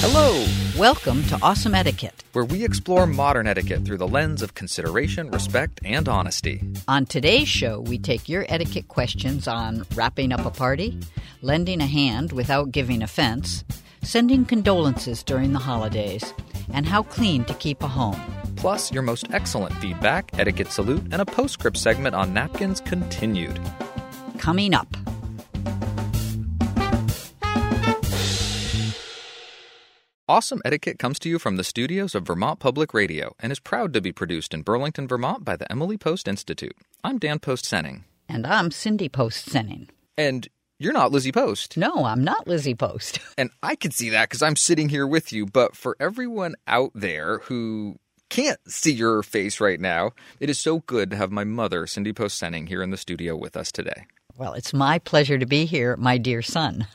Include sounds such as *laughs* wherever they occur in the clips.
Hello, welcome to Awesome Etiquette. where we explore modern etiquette through the lens of consideration, respect, and honesty. On today's show, we take your etiquette questions on wrapping up a party, lending a hand without giving offense, sending condolences during the holidays, and how clean to keep a home. Plus, your most excellent feedback, etiquette salute, and a postscript segment on napkins continued. Coming up. Awesome Etiquette comes to you from the studios of Vermont Public Radio and is proud to be produced in Burlington, Vermont by the Emily Post Institute. I'm Dan Post Senning. And I'm Cindy Post Senning. And you're not Lizzie Post. No, I'm not Lizzie Post. *laughs* And I can see that because I'm sitting here with you. But for everyone out there who can't see your face right now, it is so good to have my mother, Cindy Post Senning, here in the studio with us today. Well, it's my pleasure to be here, my dear son.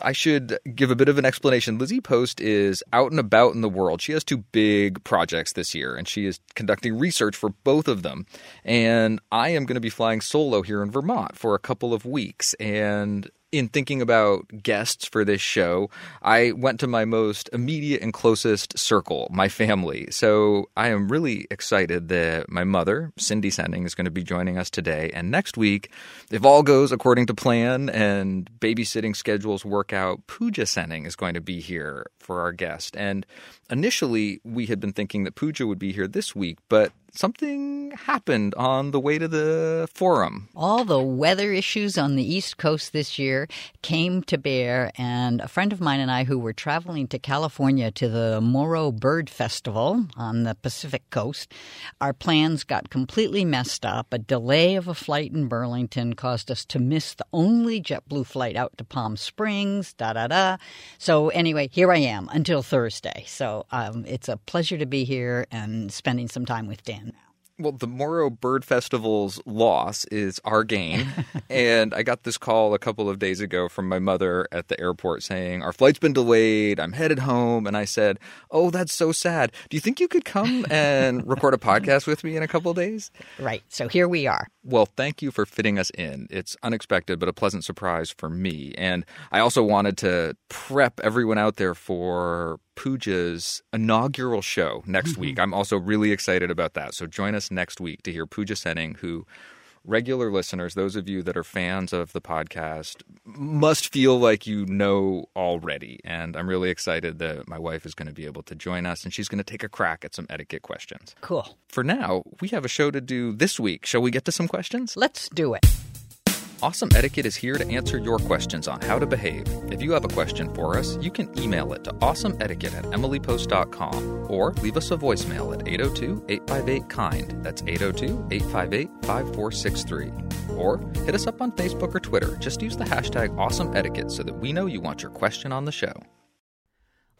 I should give a bit of an explanation. Lizzie Post is out and about in the world. She has two big projects this year, and she is conducting research for both of them. And I am going to be flying solo here in Vermont for a couple of weeks. And in thinking about guests for this show, I went to my most immediate and closest circle, my family. So I am really excited that my mother, Cindy Senning, is going to be joining us today. And next week, if all goes according to plan and babysitting schedules work out, Pooja Senning is going to be here for our guest. And initially, we had been thinking that Pooja would be here this week, but something happened on the way to the forum. All the weather issues on the East Coast this year came to bear, and a friend of mine and I, who were traveling to California to the Morro Bird Festival on the Pacific Coast, our plans got completely messed up. A delay of a flight in Burlington caused us to miss the only JetBlue flight out to Palm Springs, da da da. So, anyway, here I am until Thursday. So, um, it's a pleasure to be here and spending some time with Dan. Well, the Morro Bird Festival's loss is our gain. *laughs* and I got this call a couple of days ago from my mother at the airport saying, Our flight's been delayed. I'm headed home. And I said, Oh, that's so sad. Do you think you could come and *laughs* record a podcast with me in a couple of days? Right. So, here we are. Well, thank you for fitting us in. It's unexpected, but a pleasant surprise for me. And I also wanted to prep everyone out there for Pooja's inaugural show next mm-hmm. week. I'm also really excited about that. So join us next week to hear Pooja Senning, who regular listeners, those of you that are fans of the podcast, must feel like you know already. And I'm really excited that my wife is going to be able to join us and she's going to take a crack at some etiquette questions. Cool. For now, we have a show to do this week. Shall we get to some questions? Let's do it. Awesome Etiquette is here to answer your questions on how to behave. If you have a question for us, you can email it to awesomeetiquette at emilypost.com or leave us a voicemail at 802 858 KIND. That's 802 858 5463. Or hit us up on Facebook or Twitter. Just use the hashtag Awesome Etiquette so that we know you want your question on the show.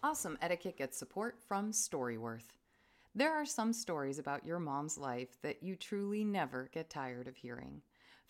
Awesome Etiquette gets support from Storyworth. There are some stories about your mom's life that you truly never get tired of hearing.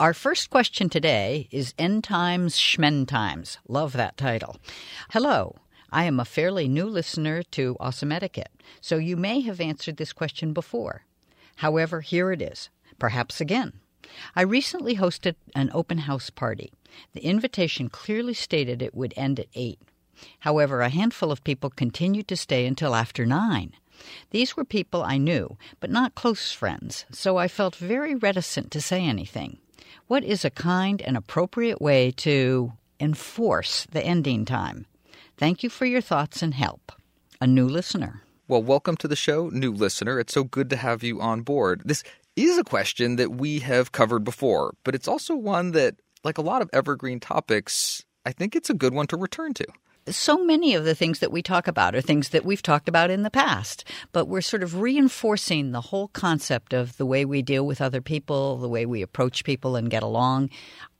Our first question today is End Times Schmen Times. Love that title. Hello. I am a fairly new listener to Awesome Etiquette, so you may have answered this question before. However, here it is, perhaps again. I recently hosted an open house party. The invitation clearly stated it would end at 8. However, a handful of people continued to stay until after 9. These were people I knew, but not close friends, so I felt very reticent to say anything. What is a kind and appropriate way to enforce the ending time? Thank you for your thoughts and help. A new listener. Well, welcome to the show, new listener. It's so good to have you on board. This is a question that we have covered before, but it's also one that, like a lot of evergreen topics, I think it's a good one to return to so many of the things that we talk about are things that we've talked about in the past, but we're sort of reinforcing the whole concept of the way we deal with other people, the way we approach people and get along.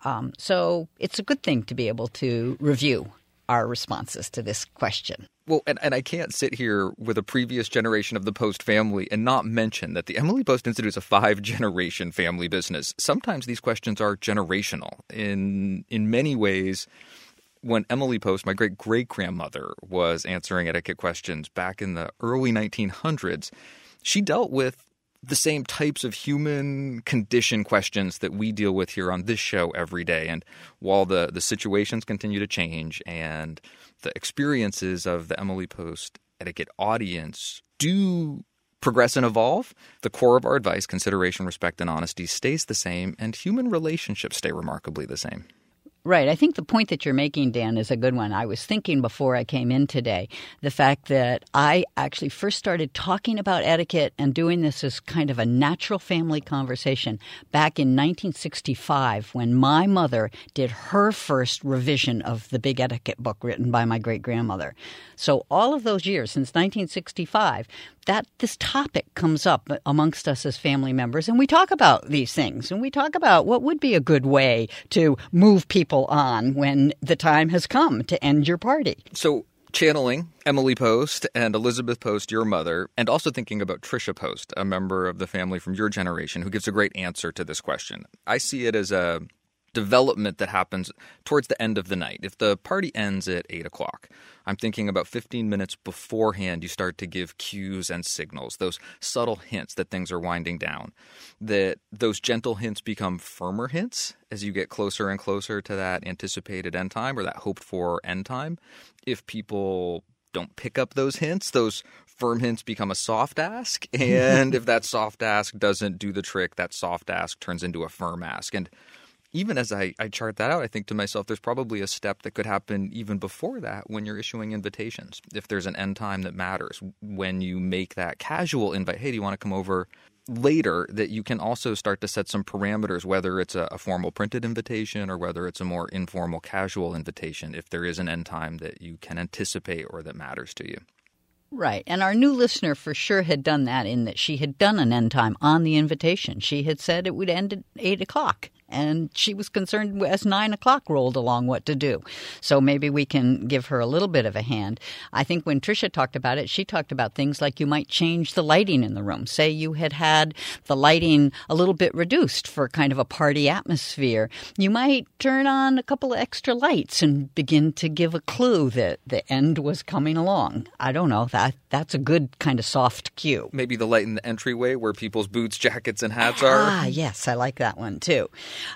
Um, so it's a good thing to be able to review our responses to this question. Well, and, and I can't sit here with a previous generation of the Post family and not mention that the Emily Post Institute is a five generation family business. Sometimes these questions are generational. In in many ways, when Emily Post, my great great grandmother, was answering etiquette questions back in the early 1900s, she dealt with the same types of human condition questions that we deal with here on this show every day. And while the, the situations continue to change and the experiences of the Emily Post etiquette audience do progress and evolve, the core of our advice, consideration, respect, and honesty, stays the same, and human relationships stay remarkably the same. Right. I think the point that you're making, Dan, is a good one. I was thinking before I came in today the fact that I actually first started talking about etiquette and doing this as kind of a natural family conversation back in 1965 when my mother did her first revision of the big etiquette book written by my great grandmother. So, all of those years since 1965, that this topic comes up amongst us as family members and we talk about these things and we talk about what would be a good way to move people on when the time has come to end your party. So channeling Emily Post and Elizabeth Post, your mother, and also thinking about Trisha Post, a member of the family from your generation who gives a great answer to this question. I see it as a development that happens towards the end of the night. If the party ends at 8 o'clock, I'm thinking about 15 minutes beforehand, you start to give cues and signals, those subtle hints that things are winding down. That those gentle hints become firmer hints as you get closer and closer to that anticipated end time or that hoped for end time. If people don't pick up those hints, those firm hints become a soft ask. *laughs* And if that soft ask doesn't do the trick, that soft ask turns into a firm ask. And even as I, I chart that out, I think to myself, there's probably a step that could happen even before that when you're issuing invitations. If there's an end time that matters, when you make that casual invite, hey, do you want to come over later, that you can also start to set some parameters, whether it's a, a formal printed invitation or whether it's a more informal, casual invitation, if there is an end time that you can anticipate or that matters to you. Right. And our new listener for sure had done that in that she had done an end time on the invitation. She had said it would end at 8 o'clock and she was concerned as nine o'clock rolled along what to do. So maybe we can give her a little bit of a hand. I think when Tricia talked about it, she talked about things like you might change the lighting in the room. Say you had had the lighting a little bit reduced for kind of a party atmosphere. You might turn on a couple of extra lights and begin to give a clue that the end was coming along. I don't know. That that's a good kind of soft cue. Maybe the light in the entryway where people's boots, jackets, and hats are. Ah, yes, I like that one too.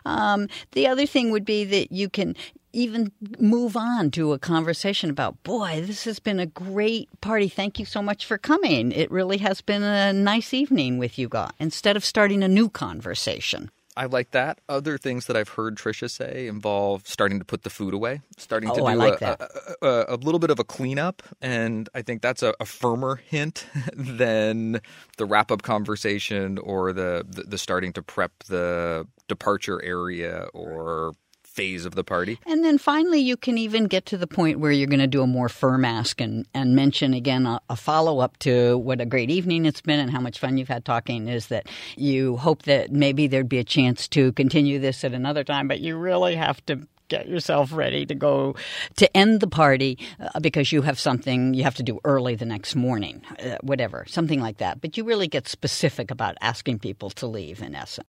Um, the other thing would be that you can even move on to a conversation about, boy, this has been a great party. Thank you so much for coming. It really has been a nice evening with you guys, instead of starting a new conversation. I like that. Other things that I've heard Tricia say involve starting to put the food away, starting oh, to do like a, a, a, a, little bit of a cleanup. And I think that's a, firmer hint *laughs* than the wrap up conversation or the, the, the starting to prep the departure area or phase of the party. And then finally, you can even get to the point where you're going to do a more firm ask and, and mention again a, a follow up to what a great evening it's been and how much fun you've had talking. Is that you hope that maybe there'd be a chance to continue this at another time, but you really have to get yourself ready to go to end the party uh, because you have something you have to do early the next morning, uh, whatever, something like that. But you really get specific about asking people to leave, in essence.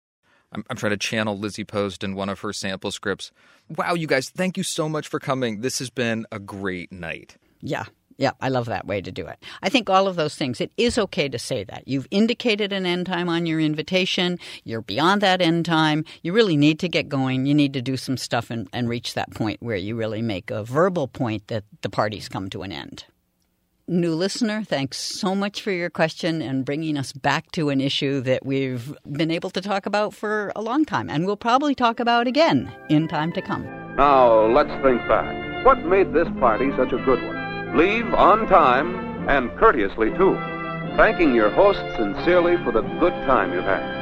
I'm, I'm, trying to channel Lizzie Post in one of her sample scripts. Wow, you guys, thank you so much for coming. This has been a great night. Yeah. Yeah, I love that way to do it. I think all of those things, it is okay to say that. You've indicated an end time on your invitation. You're beyond that end time. You really need to get going. You need to do some stuff and, and reach that point where you really make a verbal point that the party's come to an end new listener, thanks so much for your question and bringing us back to an issue that we've been able to talk about for a long time and we'll probably talk about again in time to come. Now, let's think back. What made this party such a good one? Leave on time and courteously, too, thanking your host sincerely for the good time you've had.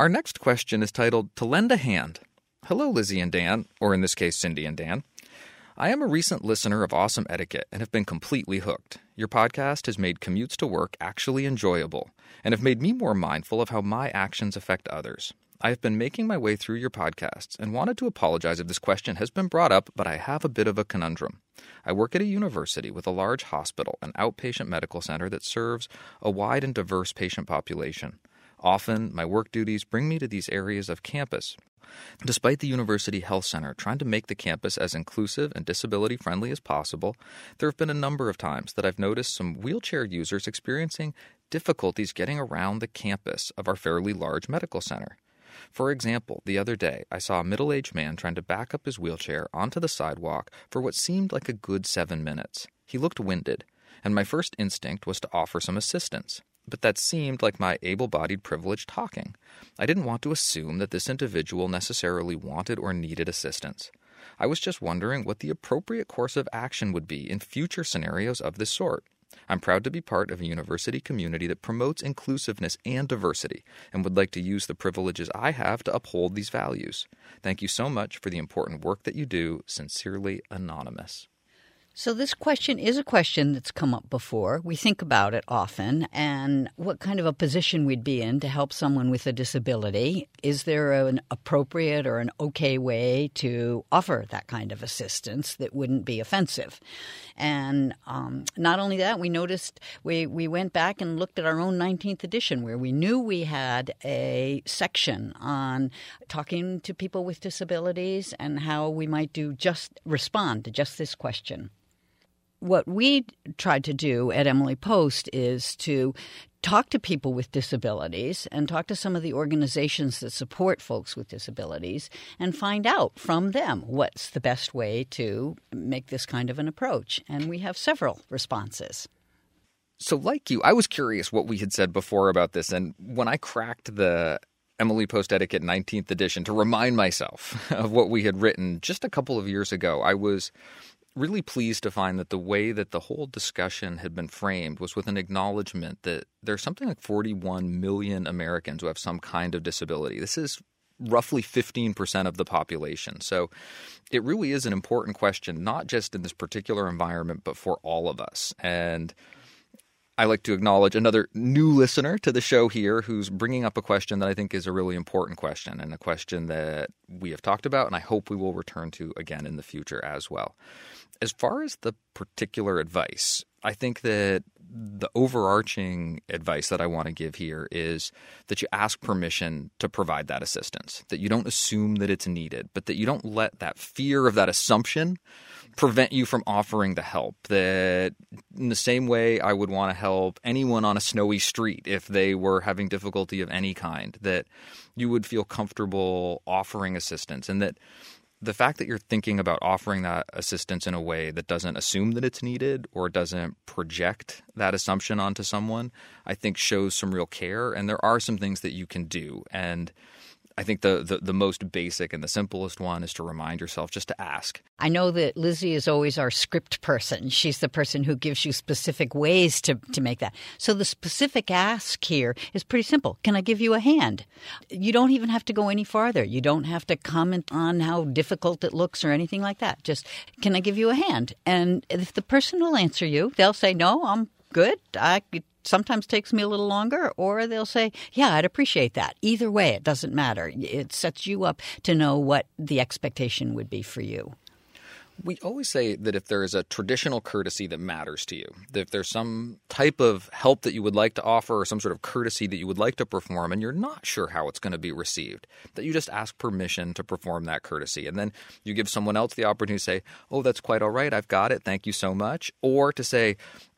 Our next question is titled To Lend a Hand. Hello, Lizzie and Dan, or in this case, Cindy and Dan. I am a recent listener of Awesome Etiquette and have been completely hooked. Your podcast has made commutes to work actually enjoyable and have made me more mindful of how my actions affect others. I have been making my way through your podcasts and wanted to apologize if this question has been brought up, but I have a bit of a conundrum. I work at a university with a large hospital an outpatient medical center that serves a wide and diverse patient population. Often, my work duties bring me to these areas of campus. Despite the University Health Center trying to make the campus as inclusive and disability friendly as possible, there have been a number of times that I've noticed some wheelchair users experiencing difficulties getting around the campus of our fairly large medical center. For example, the other day I saw a middle aged man trying to back up his wheelchair onto the sidewalk for what seemed like a good seven minutes. He looked winded, and my first instinct was to offer some assistance but that seemed like my able bodied privilege talking. I didn't want to assume that this individual necessarily wanted or needed assistance. I was just wondering what the appropriate course of action would be in future scenarios of this sort. I'm proud to be part of a university community that promotes inclusiveness and diversity and would like to use the privileges I have to uphold these values. Thank you so much for the important work that you do. Sincerely, Anonymous. So, this question is a question that's come up before. We think about it often and what kind of a position we'd be in to help someone with a disability. Is there an appropriate or an okay way to offer that kind of assistance that wouldn't be offensive? And um, not only that, we noticed we, we went back and looked at our own 19th edition where we knew we had a section on talking to people with disabilities and how we might do just respond to just this question what we tried to do at Emily Post is to talk to people with disabilities and talk to some of the organizations that support folks with disabilities and find out from them what's the best way to make this kind of an approach. And we have several responses. So, like you, I was curious what we had said before about this. And when I cracked the Emily Post Etiquette 19th edition to remind myself *laughs* of what we had written just a couple of years ago. I was really pleased to find that the way that the whole discussion had been framed was with an acknowledgement that there's something like 41 million Americans who have some kind of disability. This is roughly 15% of the population. So it really is an important question, not just in this particular environment, but for all of us. And I like to acknowledge another new listener to the show here who's bringing up a question that I think is a really important question and a question that we have talked about and I hope we will return to again in the future as well. As far as the particular advice, I think that the overarching advice that I want to give here is that you ask permission to provide that assistance, that you don't assume that it's needed, but that you don't let that fear of that assumption prevent you from offering the help. That in the same way I would want to help anyone on a snowy street if they were having difficulty of any kind, that you would feel comfortable offering assistance and that the fact that you're thinking about offering that assistance in a way that doesn't assume that it's needed or doesn't project that assumption onto someone, I think shows some real care. And there are some things that you can do. And I think the, the, the most basic and the simplest one is to remind yourself just to ask. I know that Lizzie is always our script person. She's the person who gives you specific ways to, to make that. So the specific ask here is pretty simple. Can I give you a hand? You don't even have to go any farther. You don't have to comment on how difficult it looks or anything like that. Just, can I give you a hand? And if the person will answer you, they'll say, no, I'm good. I sometimes takes me a little longer, or they'll say, Yeah, I'd appreciate that. Either way, it doesn't matter. It sets you up to know what the expectation would be for you. We always say that if there is a traditional courtesy that matters to you, that if there's some type of help that you would like to offer or some sort of courtesy that you would like to perform and you're not sure how it's going to be received, that you just ask permission to perform that courtesy. And then you give someone else the opportunity to say, Oh, that's quite all right. I've got it. Thank you so much. Or to say,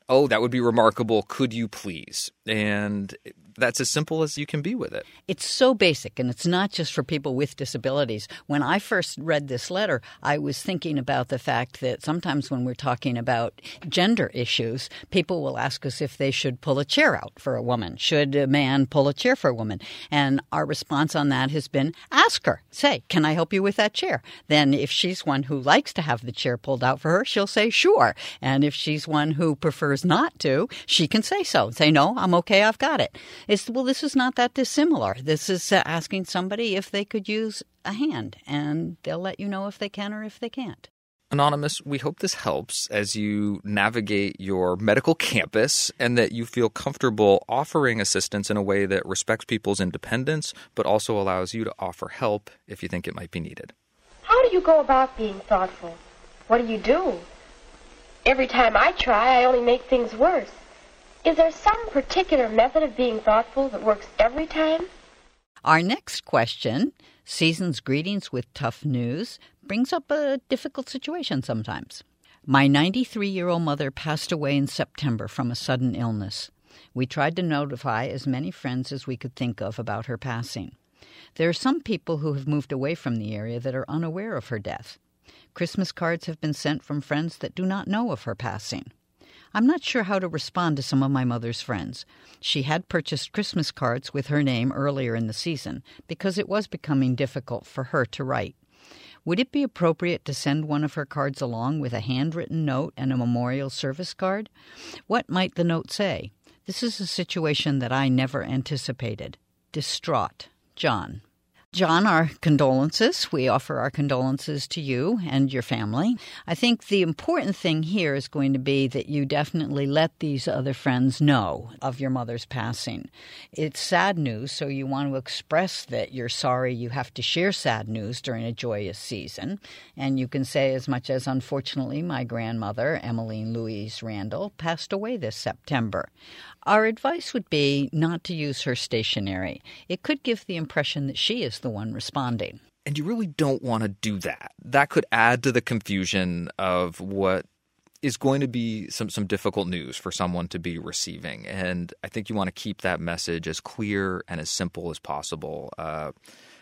oh, that would be remarkable. Could you please? And that's as simple as you can be with it. It's so basic, and it's not just for people with disabilities. When I first read this letter, I was thinking about the fact that sometimes when we're talking about gender issues, people will ask us if they should pull a chair out for a woman. Should a man pull a chair for a woman? And our response on that has been ask her. Say, can I help you with that chair? Then, if she's one who likes to have the chair pulled out for her, she'll say sure. And if she's one who prefers not to, she can say so. Say, no, I'm okay, I've got it is well, this is not that dissimilar. This is uh, asking somebody if they could use a hand, and they'll let you know if they can or if they can't. Anonymous, we hope this helps as you navigate your medical *laughs* campus and that you feel comfortable offering assistance in a way that respects people's independence, but also allows you to offer help if you think it might be needed. How do you go about being thoughtful? What do you do? Every time I try, I only make things worse. Is there some particular method of being thoughtful that works every time? Our next question, Season's Greetings with Tough News, brings up a difficult situation sometimes. My 93 year old mother passed away in September from a sudden illness. We tried to notify as many friends as we could think of about her passing. There are some people who have moved away from the area that are unaware of her death. Christmas cards have been sent from friends that do not know of her passing. I'm not sure how to respond to some of my mother's friends. She had purchased Christmas cards with her name earlier in the season because it was becoming difficult for her to write. Would it be appropriate to send one of her cards along with a handwritten note and a memorial service card? What might the note say? This is a situation that I never anticipated. Distraught. John. John, our condolences. We offer our condolences to you and your family. I think the important thing here is going to be that you definitely let these other friends know of your mother's passing. It's sad news, so you want to express that you're sorry you have to share sad news during a joyous season. And you can say as much as, unfortunately, my grandmother, Emmeline Louise Randall, passed away this September. Our advice would be not to use her stationery. It could give the impression that she is the one responding. And you really don't want to do that. That could add to the confusion of what is going to be some some difficult news for someone to be receiving. And I think you want to keep that message as clear and as simple as possible. Uh,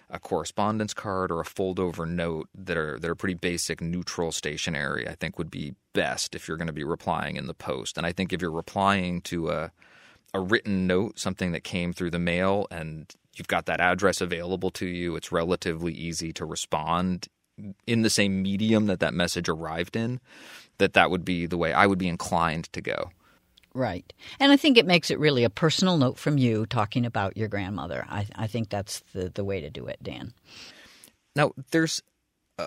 a correspondence card or a fold over note that are that are pretty basic neutral stationery I think would be best if you're going to be replying in the post. And I think if you're replying to a a written note, something that came through the mail, and you've got that address available to you. It's relatively easy to respond in the same medium that that message arrived in. That that would be the way I would be inclined to go. Right. And I think it makes it really a personal note from you talking about your grandmother. I, I think that's the, the way to do it, Dan. Now, there's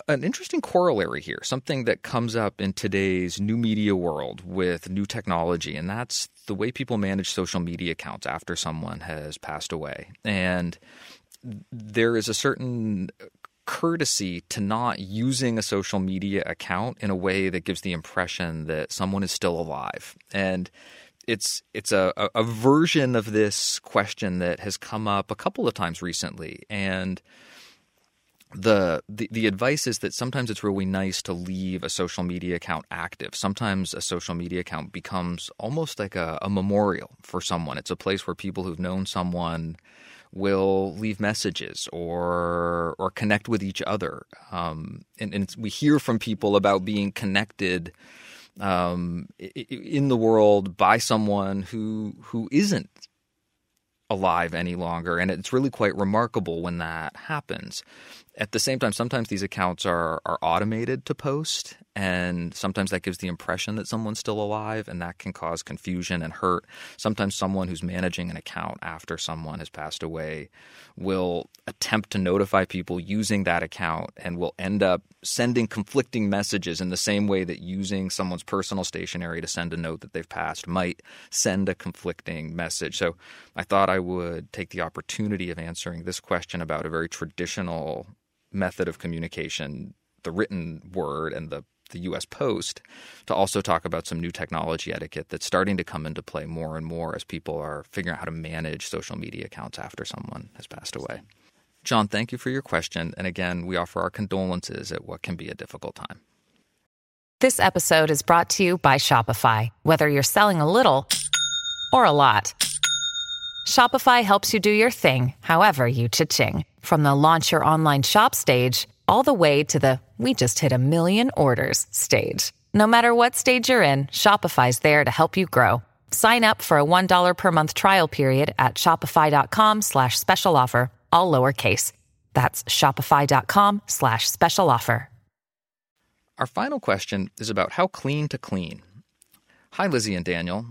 an interesting corollary here, something that comes up in today's new media world with new technology, and that's the way people manage social media accounts after someone has passed away. And there is a certain courtesy to not using a social media account in a way that gives the impression that someone is still alive. And it's it's a, a version of this question that has come up a couple of times recently. And the, the the advice is that sometimes it's really nice to leave a social media account active. Sometimes a social media account becomes almost like a, a memorial for someone. It's a place where people who've known someone will leave messages or or connect with each other. Um, and, and we hear from people about being connected um, in the world by someone who who isn't alive any longer, and it's really quite remarkable when that happens at the same time, sometimes these accounts are are automated to post, and sometimes that gives the impression that someone's still alive, and that can cause confusion and hurt. Sometimes someone who's managing an account after someone has passed away will attempt to notify people using that account and will end up sending conflicting messages in the same way that using someone's personal stationery to send a note that they've passed might send a conflicting message. So I thought I would take the opportunity of answering this question about a very traditional method of communication, the written word and the the US Post to also talk about some new technology etiquette that's starting to come into play more and more as people are figuring out how to manage social media accounts after someone has passed away. John, thank you for your question. And again, we offer our condolences at what can be a difficult time. This episode is brought to you by Shopify. Whether you're selling a little or a lot, Shopify helps you do your thing, however you cha-ching. From the launch your online shop stage, all the way to the we just hit a million orders stage. No matter what stage you're in, Shopify's there to help you grow. Sign up for a $1 per month trial period at shopify.com slash special offer, all lowercase. That's shopify.com slash special offer. Our final question is about how clean to clean. Hi, Lizzie and Daniel,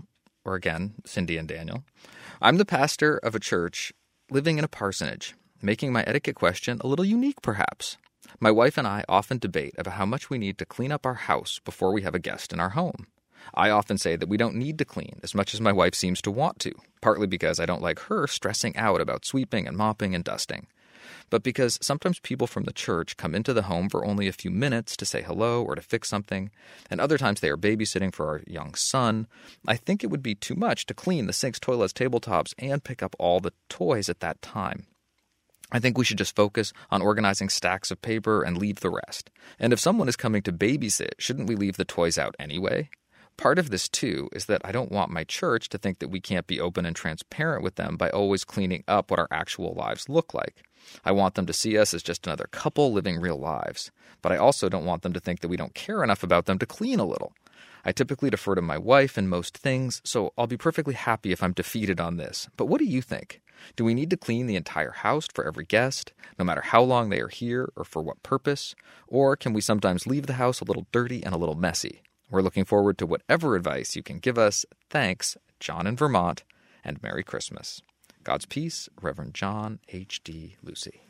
or again, Cindy and Daniel. I'm the pastor of a church living in a parsonage, making my etiquette question a little unique, perhaps. My wife and I often debate about how much we need to clean up our house before we have a guest in our home. I often say that we don't need to clean as much as my wife seems to want to, partly because I don't like her stressing out about sweeping and mopping and dusting but because sometimes people from the church come into the home for only a few minutes to say hello or to fix something, and other times they are babysitting for our young son, I think it would be too much to clean the sinks, toilets, tabletops, and pick up all the toys at that time. I think we should just focus on organizing stacks of paper and leave the rest. And if someone is coming to babysit, shouldn't we leave the toys out anyway? Part of this, too, is that I don't want my church to think that we can't be open and transparent with them by always cleaning up what our actual lives look like. I want them to see us as just another couple living real lives, but I also don't want them to think that we don't care enough about them to clean a little. I typically defer to my wife in most things, so I'll be perfectly happy if I'm defeated on this. But what do you think? Do we need to clean the entire house for every guest, no matter how long they are here or for what purpose? Or can we sometimes leave the house a little dirty and a little messy? We're looking forward to whatever advice you can give us. Thanks, John in Vermont, and Merry Christmas. God's Peace, Reverend John H.D. Lucy.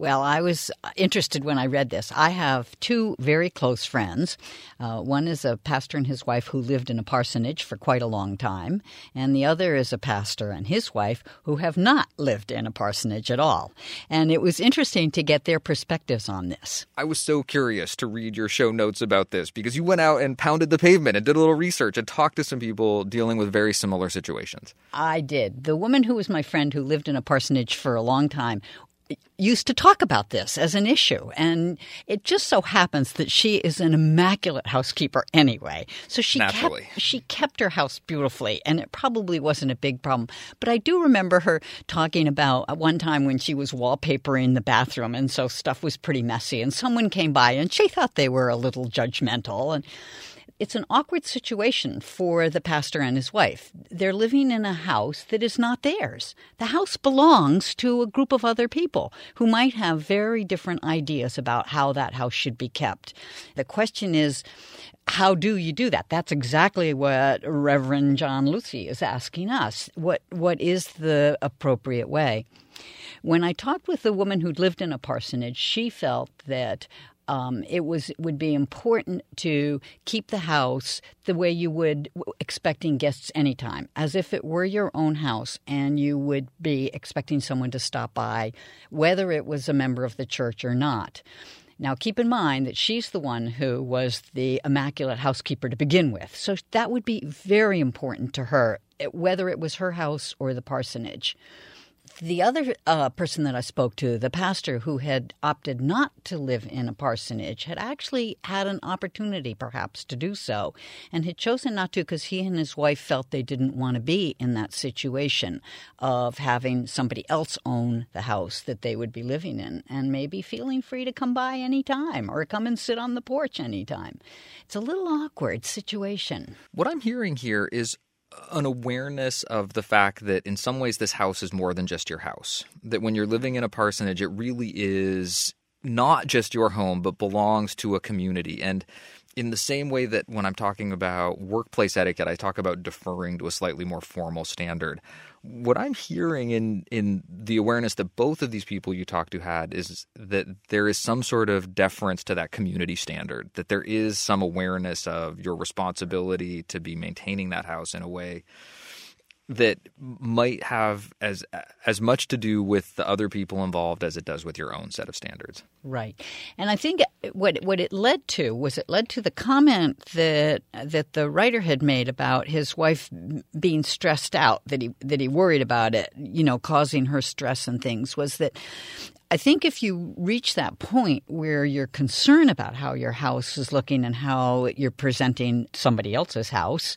Well, I was interested when I read this. I have two very close friends. Uh, one is a pastor and his wife who lived in a parsonage for quite a long time, and the other is a pastor and his wife who have not lived in a parsonage at all. And it was interesting to get their perspectives on this. I was so curious to read your show notes about this because you went out and pounded the pavement and did a little research and talked to some people dealing with very similar situations. I did. The woman who was my friend who lived in a parsonage for a long time used to talk about this as an issue. And it just so happens that she is an immaculate housekeeper anyway. So she Naturally. kept she kept her house beautifully and it probably wasn't a big problem. But I do remember her talking about uh, one time when she was wallpapering the bathroom and so stuff was pretty messy and someone came by and she thought they were a little judgmental and it's an awkward situation for the pastor and his wife. They're living in a house that is not theirs. The house belongs to a group of other people who might have very different ideas about how that house should be kept. The question is, how do you do that? That's exactly what Reverend John Lucy is asking us. What what is the appropriate way? When I talked with the woman who'd lived in a parsonage, she felt that um, it was would be important to keep the house the way you would expecting guests anytime, as if it were your own house, and you would be expecting someone to stop by, whether it was a member of the church or not. Now, keep in mind that she's the one who was the immaculate housekeeper to begin with, so that would be very important to her, whether it was her house or the parsonage the other uh, person that I spoke to, the pastor who had opted not to live in a parsonage, had actually had an opportunity perhaps to do so and had chosen not to because he and his wife felt they didn't want to be in that situation of having somebody else own the house that they would be living in and maybe feeling free to come by any time or come and sit on the porch anytime. It's a little awkward situation. What I'm hearing here is an awareness of the fact that in some ways this house is more than just your house. That when you're living in a parsonage, it really is not just your home, but belongs to a community. And in the same way that when I'm talking about workplace etiquette, I talk about deferring to a slightly more formal standard. What I'm hearing in in the awareness that both of these people you talked to had is that there is some sort of deference to that community standard, that there is some awareness of your responsibility to be maintaining that house in a way that might have as as much to do with the other people involved as it does with your own set of standards. Right. And I think what what it led to was it led to the comment that that the writer had made about his wife being stressed out that he that he worried about it, you know, causing her stress and things was that I think if you reach that point where you're concerned about how your house is looking and how you're presenting somebody else's house,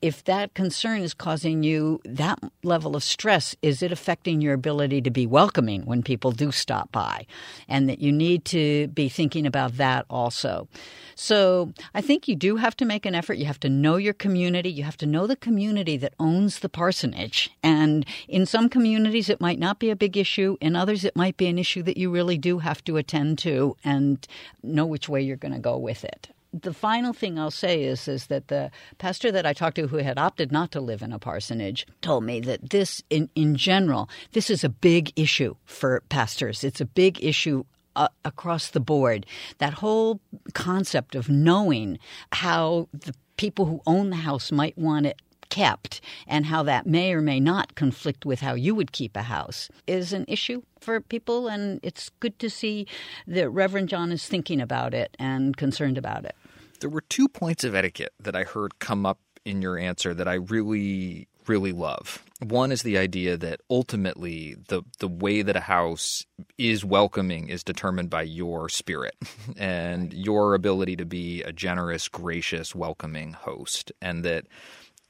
if that concern is causing you that level of stress, is it affecting your ability to be welcoming when people do stop by? And that you need to be thinking about that also. So I think you do have to make an effort. You have to know your community. You have to know the community that owns the parsonage. And in some communities, it might not be a big issue. In others, it might be an issue that you really do have to attend to and know which way you're going to go with it the final thing I'll say is is that the pastor that I talked to who had opted not to live in a parsonage told me that this in in general this is a big issue for pastors. It's a big issue uh, across the board. That whole concept of knowing how the people who own the house might want it kept and how that may or may not conflict with how you would keep a house is an issue for people and it's good to see that Reverend John is thinking about it and concerned about it. There were two points of etiquette that I heard come up in your answer that I really really love. One is the idea that ultimately the the way that a house is welcoming is determined by your spirit *laughs* and your ability to be a generous, gracious, welcoming host and that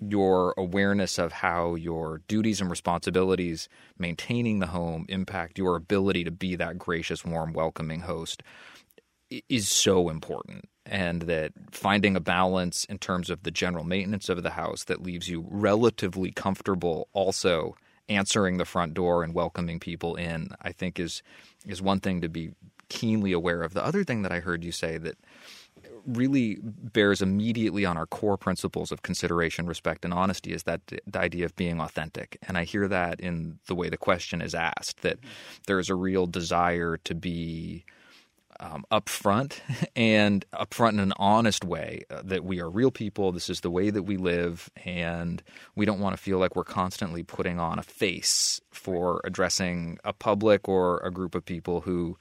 your awareness of how your duties and responsibilities maintaining the home impact your ability to be that gracious, warm, welcoming host is so important. And that finding a balance in terms of the general maintenance of the house that leaves you relatively comfortable also answering the front door and welcoming people in i think is is one thing to be keenly aware of. The other thing that i heard you say that really bears immediately on our core principles of consideration respect and honesty is that the idea of being authentic and i hear that in the way the question is asked that there is a real desire to be um, upfront *laughs* and upfront in an honest way uh, that we are real people. This is the way that we live, and we don't want to feel like we're constantly putting on a face for addressing a public or a group of people who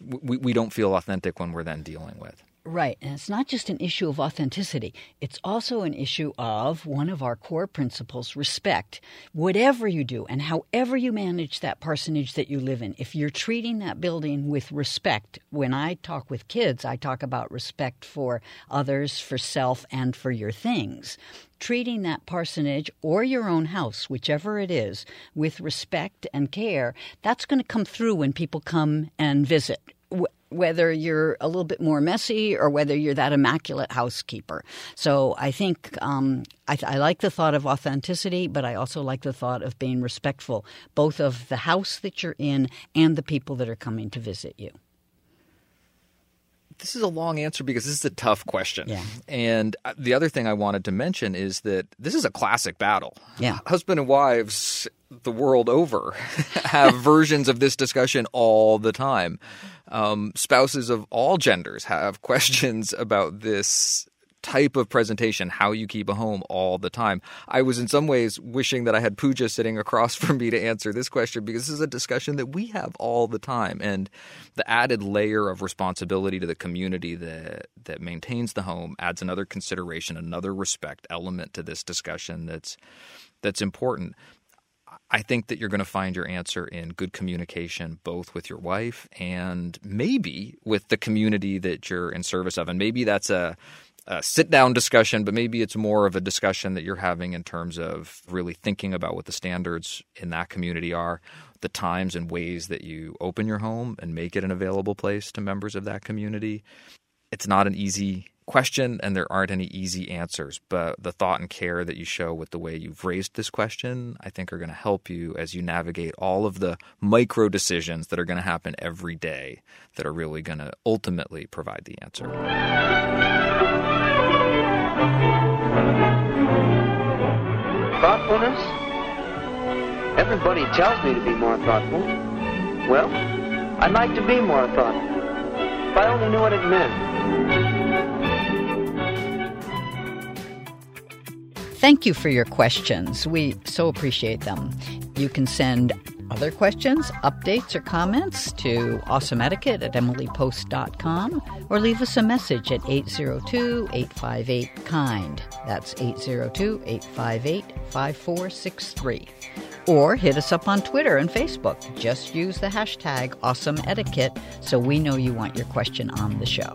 we, we don't feel authentic when we're then dealing with. Right. And it's not just an issue of authenticity, it's also an issue of one of our core principles respect. Whatever you do and however you manage that parsonage that you live in, if you're treating that building with respect, when I talk with kids, I talk about respect for others, for self, and for your things treating that parsonage or your own house, whichever it is, with respect and care, that's going to come through when people come and visit whether you're a little bit more messy or whether you're that immaculate housekeeper. So I think um, I, I, like the thought of authenticity, but I also like the thought of being respectful, both of the house that you're in and the people that are coming to visit you. This is a long answer because this is a tough question. Yeah. And uh, the other thing I wanted to mention is that this is a classic battle. Yeah. Husband and wives the world over *laughs* have *laughs* versions of this discussion all the time. Um, spouses of all genders have *laughs* questions about this type of presentation, how you keep a home all the time. I was in some ways wishing that I had Pooja sitting across from me to answer this question because this is a discussion that we have all the time. And the added layer of responsibility to the community that that maintains the home adds another consideration, another respect element to this discussion that's that's important. I think that you're going to find your answer in good communication, both with your wife and maybe with the community that you're in service of. And maybe that's a, a sit down discussion, but maybe it's more of a discussion that you're having in terms of really thinking about what the standards in that community are, the times and ways that you open your home and make it an available place to members of that community. It's not an easy question and there aren't any easy answers, but the thought and care that you show with the way you've raised this question, I think are going to help you as you navigate all of the micro decisions that are going to happen every day that are really going to ultimately provide the answer. Thoughtfulness? Everybody tells me to be more thoughtful. Well, I'd like to be more thoughtful. If I only knew what it meant. Thank you for your questions. We so appreciate them. You can send other questions, updates, or comments to awesomeetiquette at emilypost.com or leave us a message at 802 858 KIND. That's 802 858 5463. Or hit us up on Twitter and Facebook. Just use the hashtag awesomeetiquette so we know you want your question on the show.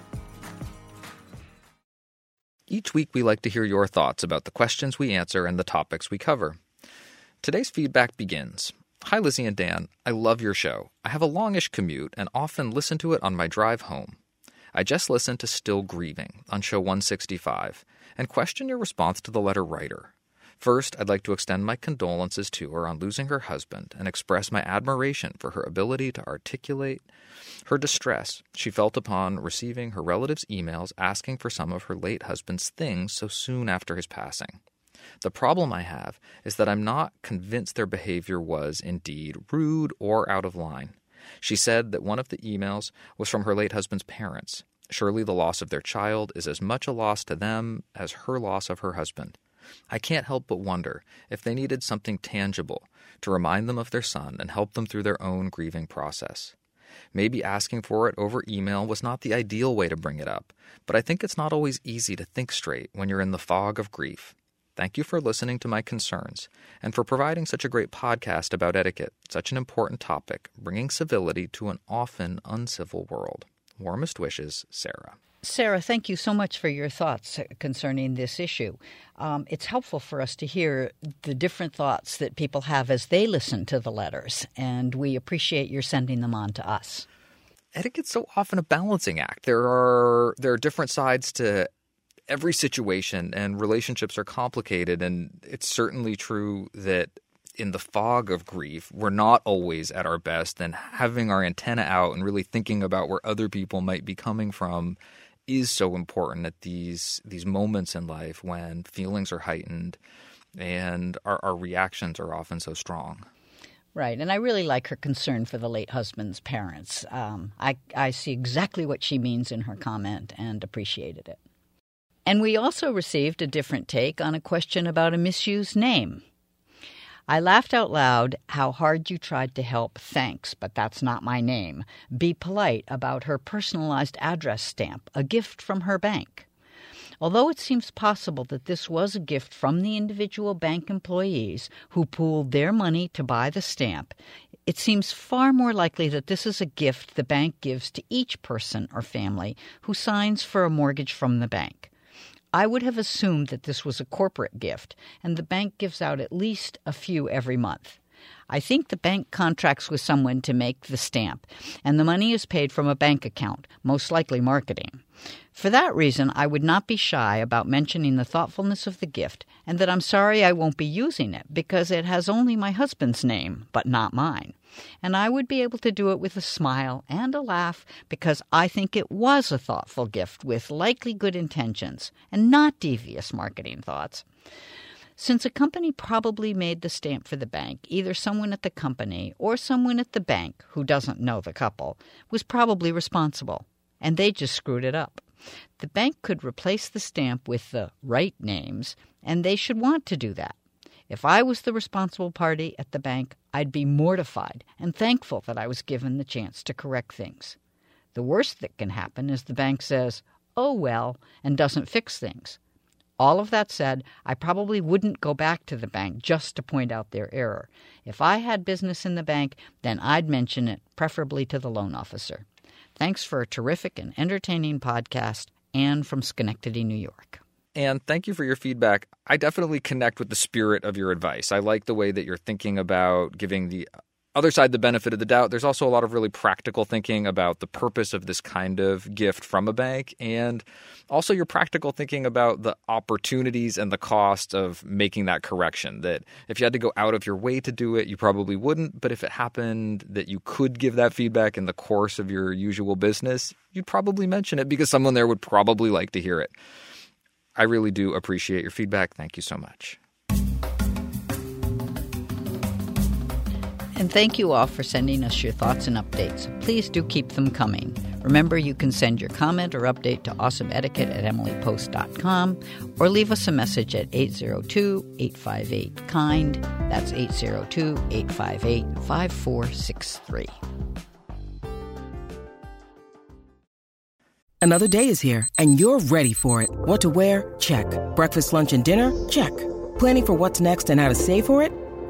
Each week, we like to hear your thoughts about the questions we answer and the topics we cover. Today's feedback begins. Hi, Lizzie and Dan. I love your show. I have a longish commute and often listen to it on my drive home. I just listened to Still Grieving on show 165 and question your response to the letter writer. First, I'd like to extend my condolences to her on losing her husband and express my admiration for her ability to articulate her distress she felt upon receiving her relatives' emails asking for some of her late husband's things so soon after his passing. The problem I have is that I'm not convinced their behavior was indeed rude or out of line. She said that one of the emails was from her late husband's parents. Surely the loss of their child is as much a loss to them as her loss of her husband. I can't help but wonder if they needed something tangible to remind them of their son and help them through their own grieving process. Maybe asking for it over email was not the ideal way to bring it up, but I think it's not always easy to think straight when you're in the fog of grief. Thank you for listening to my concerns and for providing such a great podcast about etiquette, such an important topic, bringing civility to an often uncivil world. Warmest wishes, Sarah. Sarah, thank you so much for your thoughts concerning this issue. Um, it's helpful for us to hear the different thoughts that people have as they listen to the letters, and we appreciate your sending them on to us. Etiquette's so often a balancing act. There are there are different sides to every situation, and relationships are complicated. And it's certainly true that in the fog of grief, we're not always at our best. And having our antenna out and really thinking about where other people might be coming from is so important at these these moments in life when feelings are heightened and our, our reactions are often so strong. Right, and I really like her concern for the late husband's parents. Um, I, I see exactly what she means in her comment and appreciated it. And we also received a different take on a question about a misused name. I laughed out loud how hard you tried to help. Thanks, but that's not my name. Be polite about her personalized address stamp, a gift from her bank. Although it seems possible that this was a gift from the individual bank employees who pooled their money to buy the stamp, it seems far more likely that this is a gift the bank gives to each person or family who signs for a mortgage from the bank. I would have assumed that this was a corporate gift, and the bank gives out at least a few every month. I think the bank contracts with someone to make the stamp, and the money is paid from a bank account, most likely marketing. For that reason, I would not be shy about mentioning the thoughtfulness of the gift and that I'm sorry I won't be using it because it has only my husband's name, but not mine. And I would be able to do it with a smile and a laugh because I think it was a thoughtful gift with likely good intentions and not devious marketing thoughts. Since a company probably made the stamp for the bank, either someone at the company or someone at the bank who doesn't know the couple was probably responsible and they just screwed it up. The bank could replace the stamp with the right names, and they should want to do that. If I was the responsible party at the bank, I'd be mortified and thankful that I was given the chance to correct things. The worst that can happen is the bank says, oh well, and doesn't fix things. All of that said, I probably wouldn't go back to the bank just to point out their error. If I had business in the bank, then I'd mention it, preferably to the loan officer. Thanks for a terrific and entertaining podcast, Anne from Schenectady, New York. And thank you for your feedback. I definitely connect with the spirit of your advice. I like the way that you're thinking about giving the other side the benefit of the doubt. There's also a lot of really practical thinking about the purpose of this kind of gift from a bank, and also your practical thinking about the opportunities and the cost of making that correction. That if you had to go out of your way to do it, you probably wouldn't. But if it happened that you could give that feedback in the course of your usual business, you'd probably mention it because someone there would probably like to hear it. I really do appreciate your feedback. Thank you so much. And thank you all for sending us your thoughts and updates. Please do keep them coming. Remember, you can send your comment or update to awesomeetiquette at emilypost.com or leave us a message at 802 858 KIND. That's 802 858 5463. Another day is here, and you're ready for it. What to wear? Check. Breakfast, lunch, and dinner? Check. Planning for what's next and how to save for it?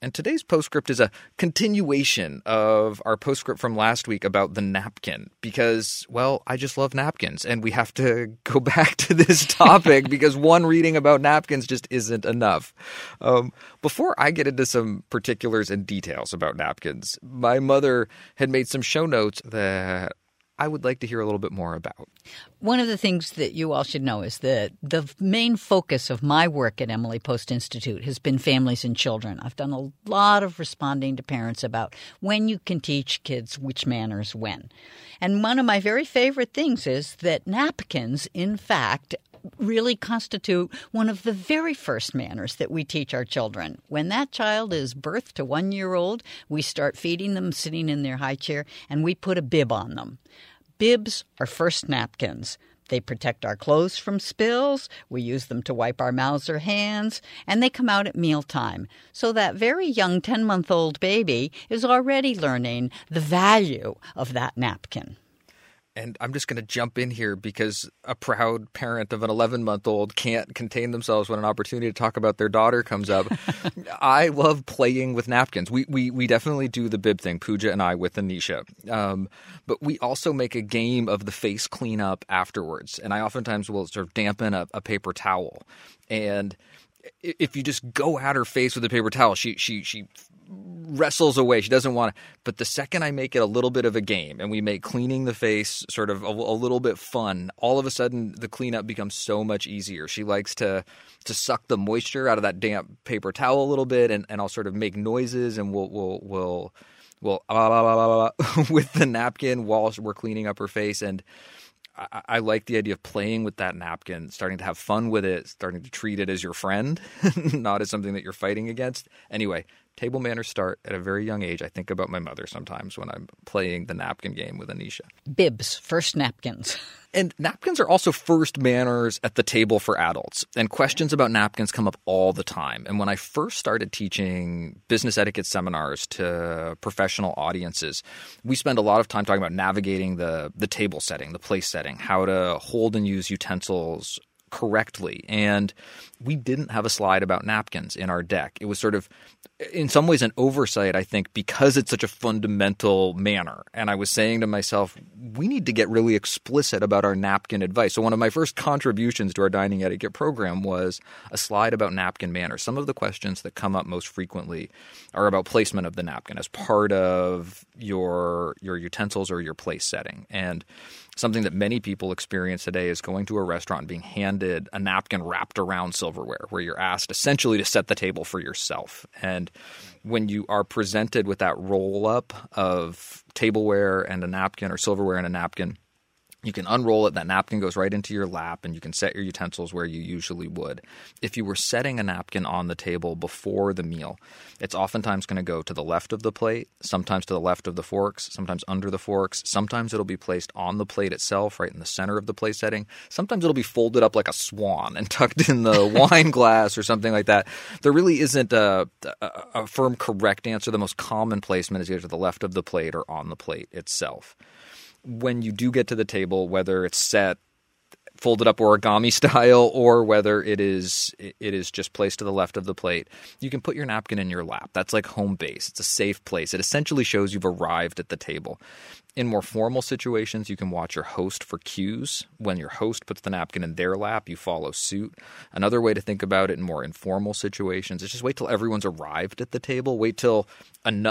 And today's postscript is a continuation of our postscript from last week about the napkin because, well, I just love napkins and we have to *laughs* go back to this topic *laughs* because one reading about napkins just isn't enough. Um, before I get into some particulars and details about napkins, my mother had made some show notes that I would like to hear a little bit more about. One of the things that you all should know is that the main focus of my work at Emily Post Institute has been families and children. I've done a lot of responding to parents about when you can teach kids which manners when. And one of my very favorite things is that napkins, in fact, really constitute one of the very first manners that we teach our children. When that child is birthed to one year old, we start feeding them sitting in their high chair and we put a bib on them. Bibs are first napkins. They protect our clothes from spills, we use them to wipe our mouths or hands, and they come out at mealtime. So that very young 10 month old baby is already learning the value of that napkin and I'm just going to jump in here because a proud parent of an 11 month old can't contain themselves when an opportunity to talk about their daughter comes up. *laughs* I love playing with napkins. We, we, we definitely do the bib thing, Pooja and I with Anisha. Um, but we also make a game of the face cleanup afterwards. And I oftentimes will sort of dampen a, a paper towel. And if you just go at her face with a paper towel, she she she wrestles away. She doesn't want to. But the second I make it a little bit of a game and we make cleaning the face sort of a, a, little bit fun, all of a sudden the cleanup becomes so much easier. She likes to to suck the moisture out of that damp paper towel a little bit, and, and I'll sort of make noises and we'll we'll we'll will ah, *laughs* with the napkin while we're cleaning up her face. And I, like the idea of playing with that napkin, starting to have fun with it, starting to treat it as your friend, *laughs* not as something that you're fighting against. Anyway, table manners start at a very young age. I think about my mother sometimes when I'm playing the napkin game with Anisha. Bibs, first napkins. *laughs* And napkins are also first manners at the table for adults. And questions about napkins come up all the time. And when I first started teaching business etiquette seminars to professional audiences, we spend a lot of time talking about navigating the, the table setting, the place setting, how to hold and use utensils correctly. And we didn't have a slide about napkins in our deck. It was sort of, in some ways, an oversight, I think, because it's such a fundamental manner. And I was saying to myself, we need to get really explicit about our napkin advice. So, one of my first contributions to our dining etiquette program was a slide about napkin manners. Some of the questions that come up most frequently are about placement of the napkin as part of your your utensils or your place setting. And something that many people experience today is going to a restaurant and being handed a napkin wrapped around silverware, where you're asked essentially to set the table for yourself. And when you are presented with that roll up of tableware and a napkin or silverware and a napkin, you can unroll it, that napkin goes right into your lap, and you can set your utensils where you usually would. If you were setting a napkin on the table before the meal, it's oftentimes going to go to the left of the plate, sometimes to the left of the forks, sometimes under the forks. Sometimes it'll be placed on the plate itself, right in the center of the plate setting. Sometimes it'll be folded up like a swan and *laughs* tucked in the *laughs* wine glass or something like that. There really isn't a, a, a firm correct answer. The most common placement is either to the left of the plate or on the plate itself when you do get to the table, whether it's set folded up origami *laughs* style or whether it is it is just placed to the left of the plate you can put your napkin in your lap. That's like home base. It's a safe place. It essentially shows you've arrived at the table in more formal situations, you can watch your host for cues. When your host puts the napkin in their lap, you follow suit. Another way to think about it in more informal situations is just wait till everyone's arrived at the table. Wait till,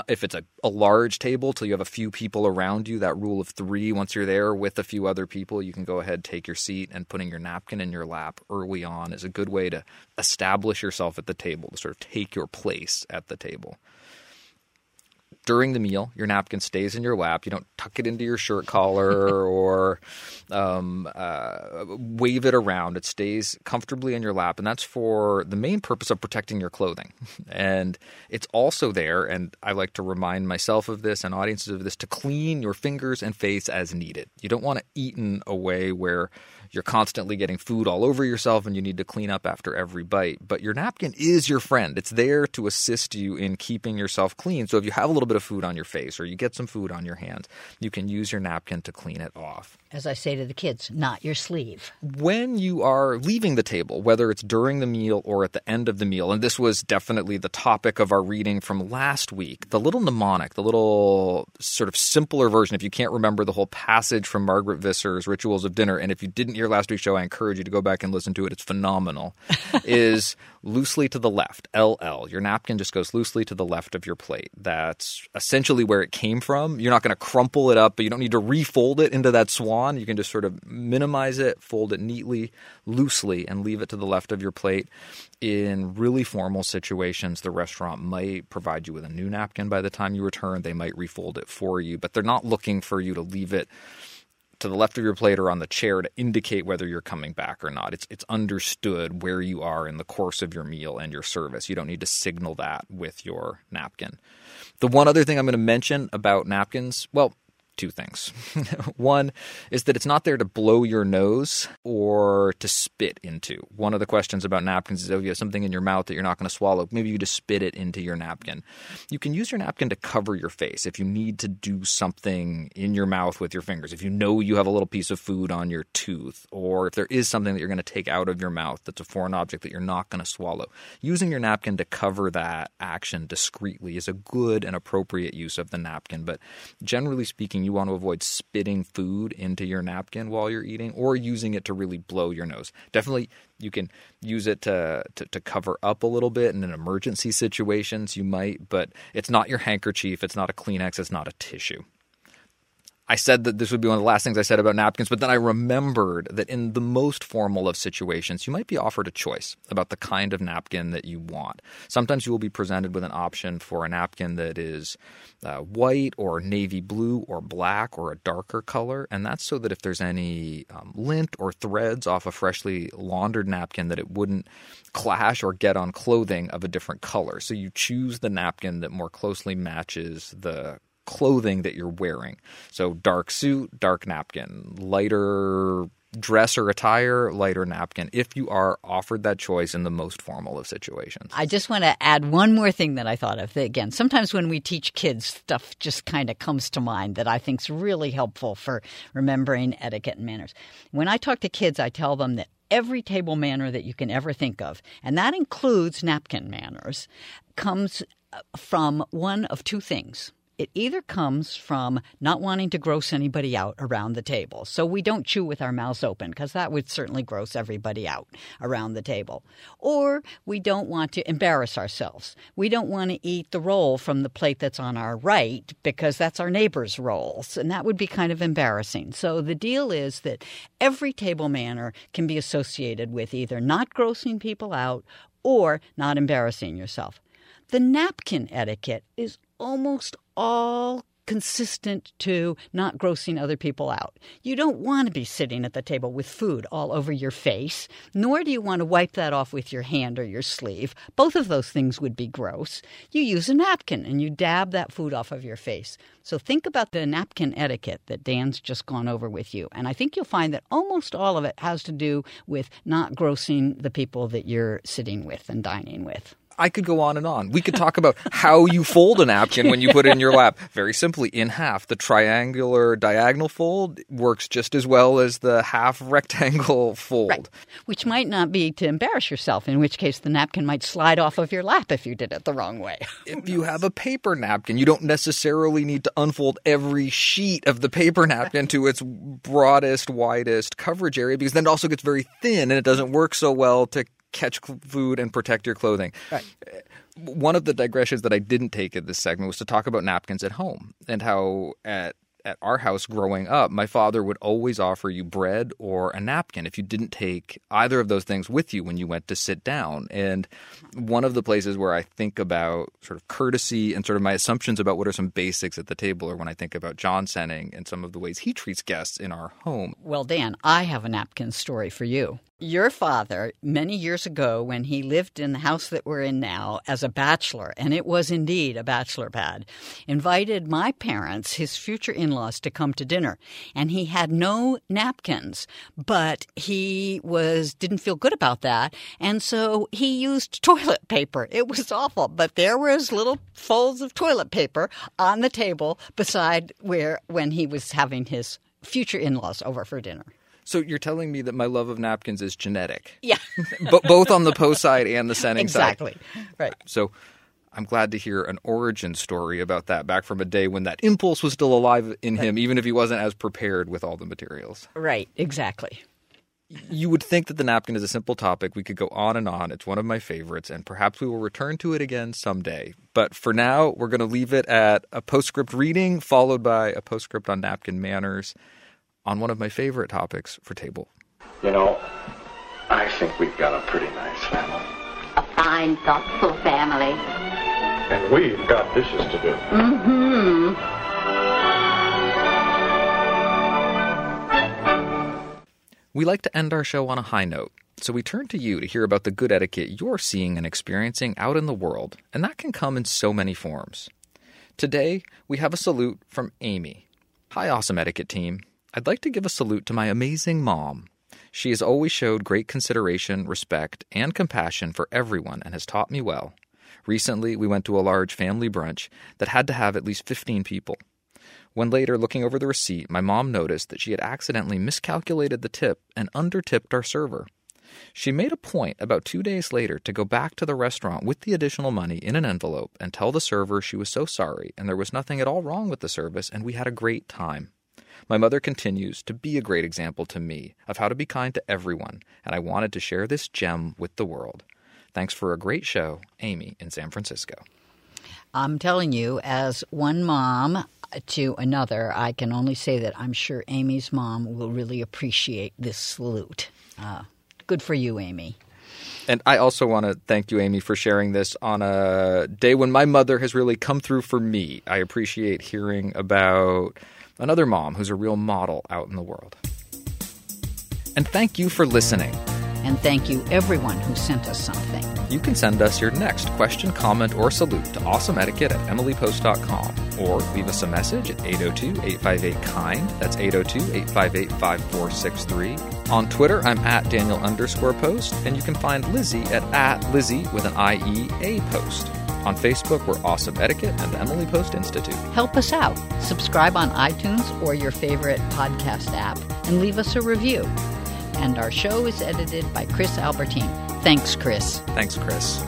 if it's a, a large table, till you have a few people around you. That rule of three, once you're there with a few other people, you can go ahead, take your seat, and putting your napkin in your lap early on is a good way to establish yourself at the table, to sort of take your place at the table during the meal, your napkin stays in your lap. You don't tuck it into your shirt collar *laughs* or um, uh, wave it around. It stays comfortably in your lap, and that's for the main purpose of protecting your clothing. *laughs* And it's also there, and I like to remind myself of this and audiences of this, to clean your fingers and face as needed. You don't want to eat in a way where you're constantly getting food all over yourself and you need to clean up after every bite. But your napkin is your friend. It's there to assist you in keeping yourself clean. So if you have a little bit of food on your face or you get some food on your hands, you can use your napkin to clean it off. As I say to the kids, not your sleeve. When you are leaving the table, whether it's during the meal or at the end of the meal, and this was definitely the topic of our reading from last week, the little mnemonic, the little sort of simpler version, if you can't remember the whole passage from Margaret Visser's Rituals of Dinner, and if you didn't hear last week's show, I encourage you to go back and listen to it. It's phenomenal. *laughs* is loosely to the left, LL. Your napkin just goes loosely to the left of your plate. That's essentially where it came from. You're not going to crumple it up, but you don't need to refold it into that swan. You can just sort of minimize it, fold it neatly, loosely, and leave it to the left of your plate. In really formal situations, the restaurant might provide you with a new napkin by the time you return. They might refold it for you, but they're not looking for you to leave it to the left of your plate or on the chair to indicate whether you're coming back or not. It's it's understood where you are in the course of your meal and your service. You don't need to signal that with your napkin. The one other thing I'm going to mention about napkins, well, two things. *laughs* One is that it's not there to blow your nose or to spit into. One of the questions about napkins is oh, if you have something in your mouth that you're not going to swallow, maybe you just spit it into your napkin. You can use your napkin to cover your face if you need to do something in your mouth with your fingers. If you know you have a little piece of food on your tooth, or if there is something that you're going to take out of your mouth that's a foreign object that you're not going to swallow, using your napkin to cover that action discreetly is a good and appropriate use of the napkin. But generally speaking, you want to avoid spitting food into your napkin while you're eating or using it to really blow your nose. Definitely, you can use it to, to, to cover up a little bit in an emergency situations. You might, but it's not your handkerchief. It's not a Kleenex. It's not a tissue. I said that this would be one of the last things I said about napkins, but then I remembered that in the most formal of situations, you might be offered a choice about the kind of napkin that you want. Sometimes you will be presented with an option for a napkin that is uh, white or navy blue or black or a darker color, and that's so that if there's any um, lint or threads off a freshly laundered napkin, that it wouldn't clash or get on clothing of a different color. So you choose the napkin that more closely matches the clothing that you're wearing. So dark suit, dark napkin, lighter dress or attire, lighter napkin, if you are offered that choice in the most formal of situations. I just want to add one more thing that I thought of. Again, sometimes when we teach kids, stuff just kind of comes to mind that I think is really helpful for remembering etiquette and manners. When I talk to kids, I tell them that every table manner that you can ever think of, and that includes napkin manners, comes uh, from one of two things it either comes from not wanting to gross anybody out around the table. So we don't chew with our mouths open because that would certainly gross everybody out around the table. Or we don't want to embarrass ourselves. We don't want to eat the roll from the plate that's on our right because that's our neighbor's rolls. And that would be kind of embarrassing. So the deal is that every table manner can be associated with either not grossing people out or not embarrassing yourself. The napkin etiquette is almost all consistent to not grossing other people out. You don't want to be sitting at the table with food all over your face, nor do you want to wipe that off with your hand or your sleeve. Both of those things would be gross. You use a napkin and you dab that food off of your face. So think about the napkin etiquette that Dan's just gone over with you. And I think you'll find that almost all of it has to do with not grossing the people that you're sitting with and dining with. I could go on and on. We could talk about how you fold a napkin when you put it in your lap. Very simply, in half. The triangular diagonal fold works just as well as the half rectangle fold. Right. Which might not be to embarrass yourself, in which case the napkin might slide off of your lap if you did it the wrong way. *laughs* if you have a paper napkin, you don't necessarily need to unfold every sheet of the paper napkin to its broadest, widest coverage area because then it also gets very thin and it doesn't work so well to catch food and protect your clothing. Right. Uh, one of the digressions that I didn't take in this segment was to talk about napkins at home and how at at our house growing up, my father would always offer you bread or a napkin if you didn't take either of those things with you when you went to sit down. And one of the places where I think about sort of courtesy and sort of my assumptions about what are some basics at the table are when I think about John Senning and some of the ways he treats guests in our home. Well, Dan, I have a napkin story for you. Your father, many years ago, when he lived in the house that we're in now as a bachelor, and it was indeed a bachelor pad, invited my parents, his future in laws, to come to dinner. And he had no napkins, but he was didn't feel good about that. And so he used *laughs* toilet paper. It was awful, but there was little folds of toilet paper on the table beside where when he was having his future in laws over for dinner. So you're telling me that my love of napkins is genetic? Yeah. *laughs* but both on the post side and the Senning exactly. side. Exactly. Right. So I'm glad to hear an origin story about that back from a day when that impulse was still alive in him, even if he wasn't as prepared with all the materials. Right. Exactly. You would think that the napkin is a simple topic. We could go on and on. It's one of my favorites, and perhaps we will return to it again someday. But for now, we're going to leave it at a postscript reading, followed by a postscript on napkin manners on one of my favorite topics for table. You know, I think we've got a pretty nice family. A fine, thoughtful family. And we've got dishes to do. Mm-hmm. We like to end our show on a high note, so we turn to you to hear about the good etiquette you're seeing and experiencing out in the world, and that can come in so many forms. Today, we have a salute from Amy. Hi, awesome etiquette team. I'd like to give a salute to my amazing mom. She has always showed great consideration, respect, and compassion for everyone and has taught me well. Recently, we went to a large family brunch that had to have at least 15 people. When later, looking over the receipt, my mom noticed that she had accidentally miscalculated the tip and undertipped our server. She made a point about two days later to go back to the restaurant with the additional money in an envelope and tell the server she was so sorry and there was nothing at all wrong with the service and we had a great time. My mother continues to be a great example to me of how to be kind to everyone, and I wanted to share this gem with the world. Thanks for a great show, Amy in San Francisco. I'm telling you, as one mom, to another, I can only say that I'm sure Amy's mom will really appreciate this salute. Uh, good for you, Amy. And I also want to thank you, Amy, for sharing this on a day when my mother has really come through for me. I appreciate hearing about another mom who's a real model out in the world. And thank you for listening. And thank you, everyone who sent us something. You can send us your next question, comment, or salute to awesomeetiquette at emilypost.com or leave us a message at 802 858 KIND. That's 802 858 5463. On Twitter, I'm at Daniel underscore post, and you can find Lizzie at, at Lizzie with an IEA post. On Facebook, we're Awesome Etiquette and the Emily Post Institute. Help us out. Subscribe on iTunes or your favorite podcast app and leave us a review. And our show is edited by Chris Albertine. Thanks, Chris. Thanks, Chris.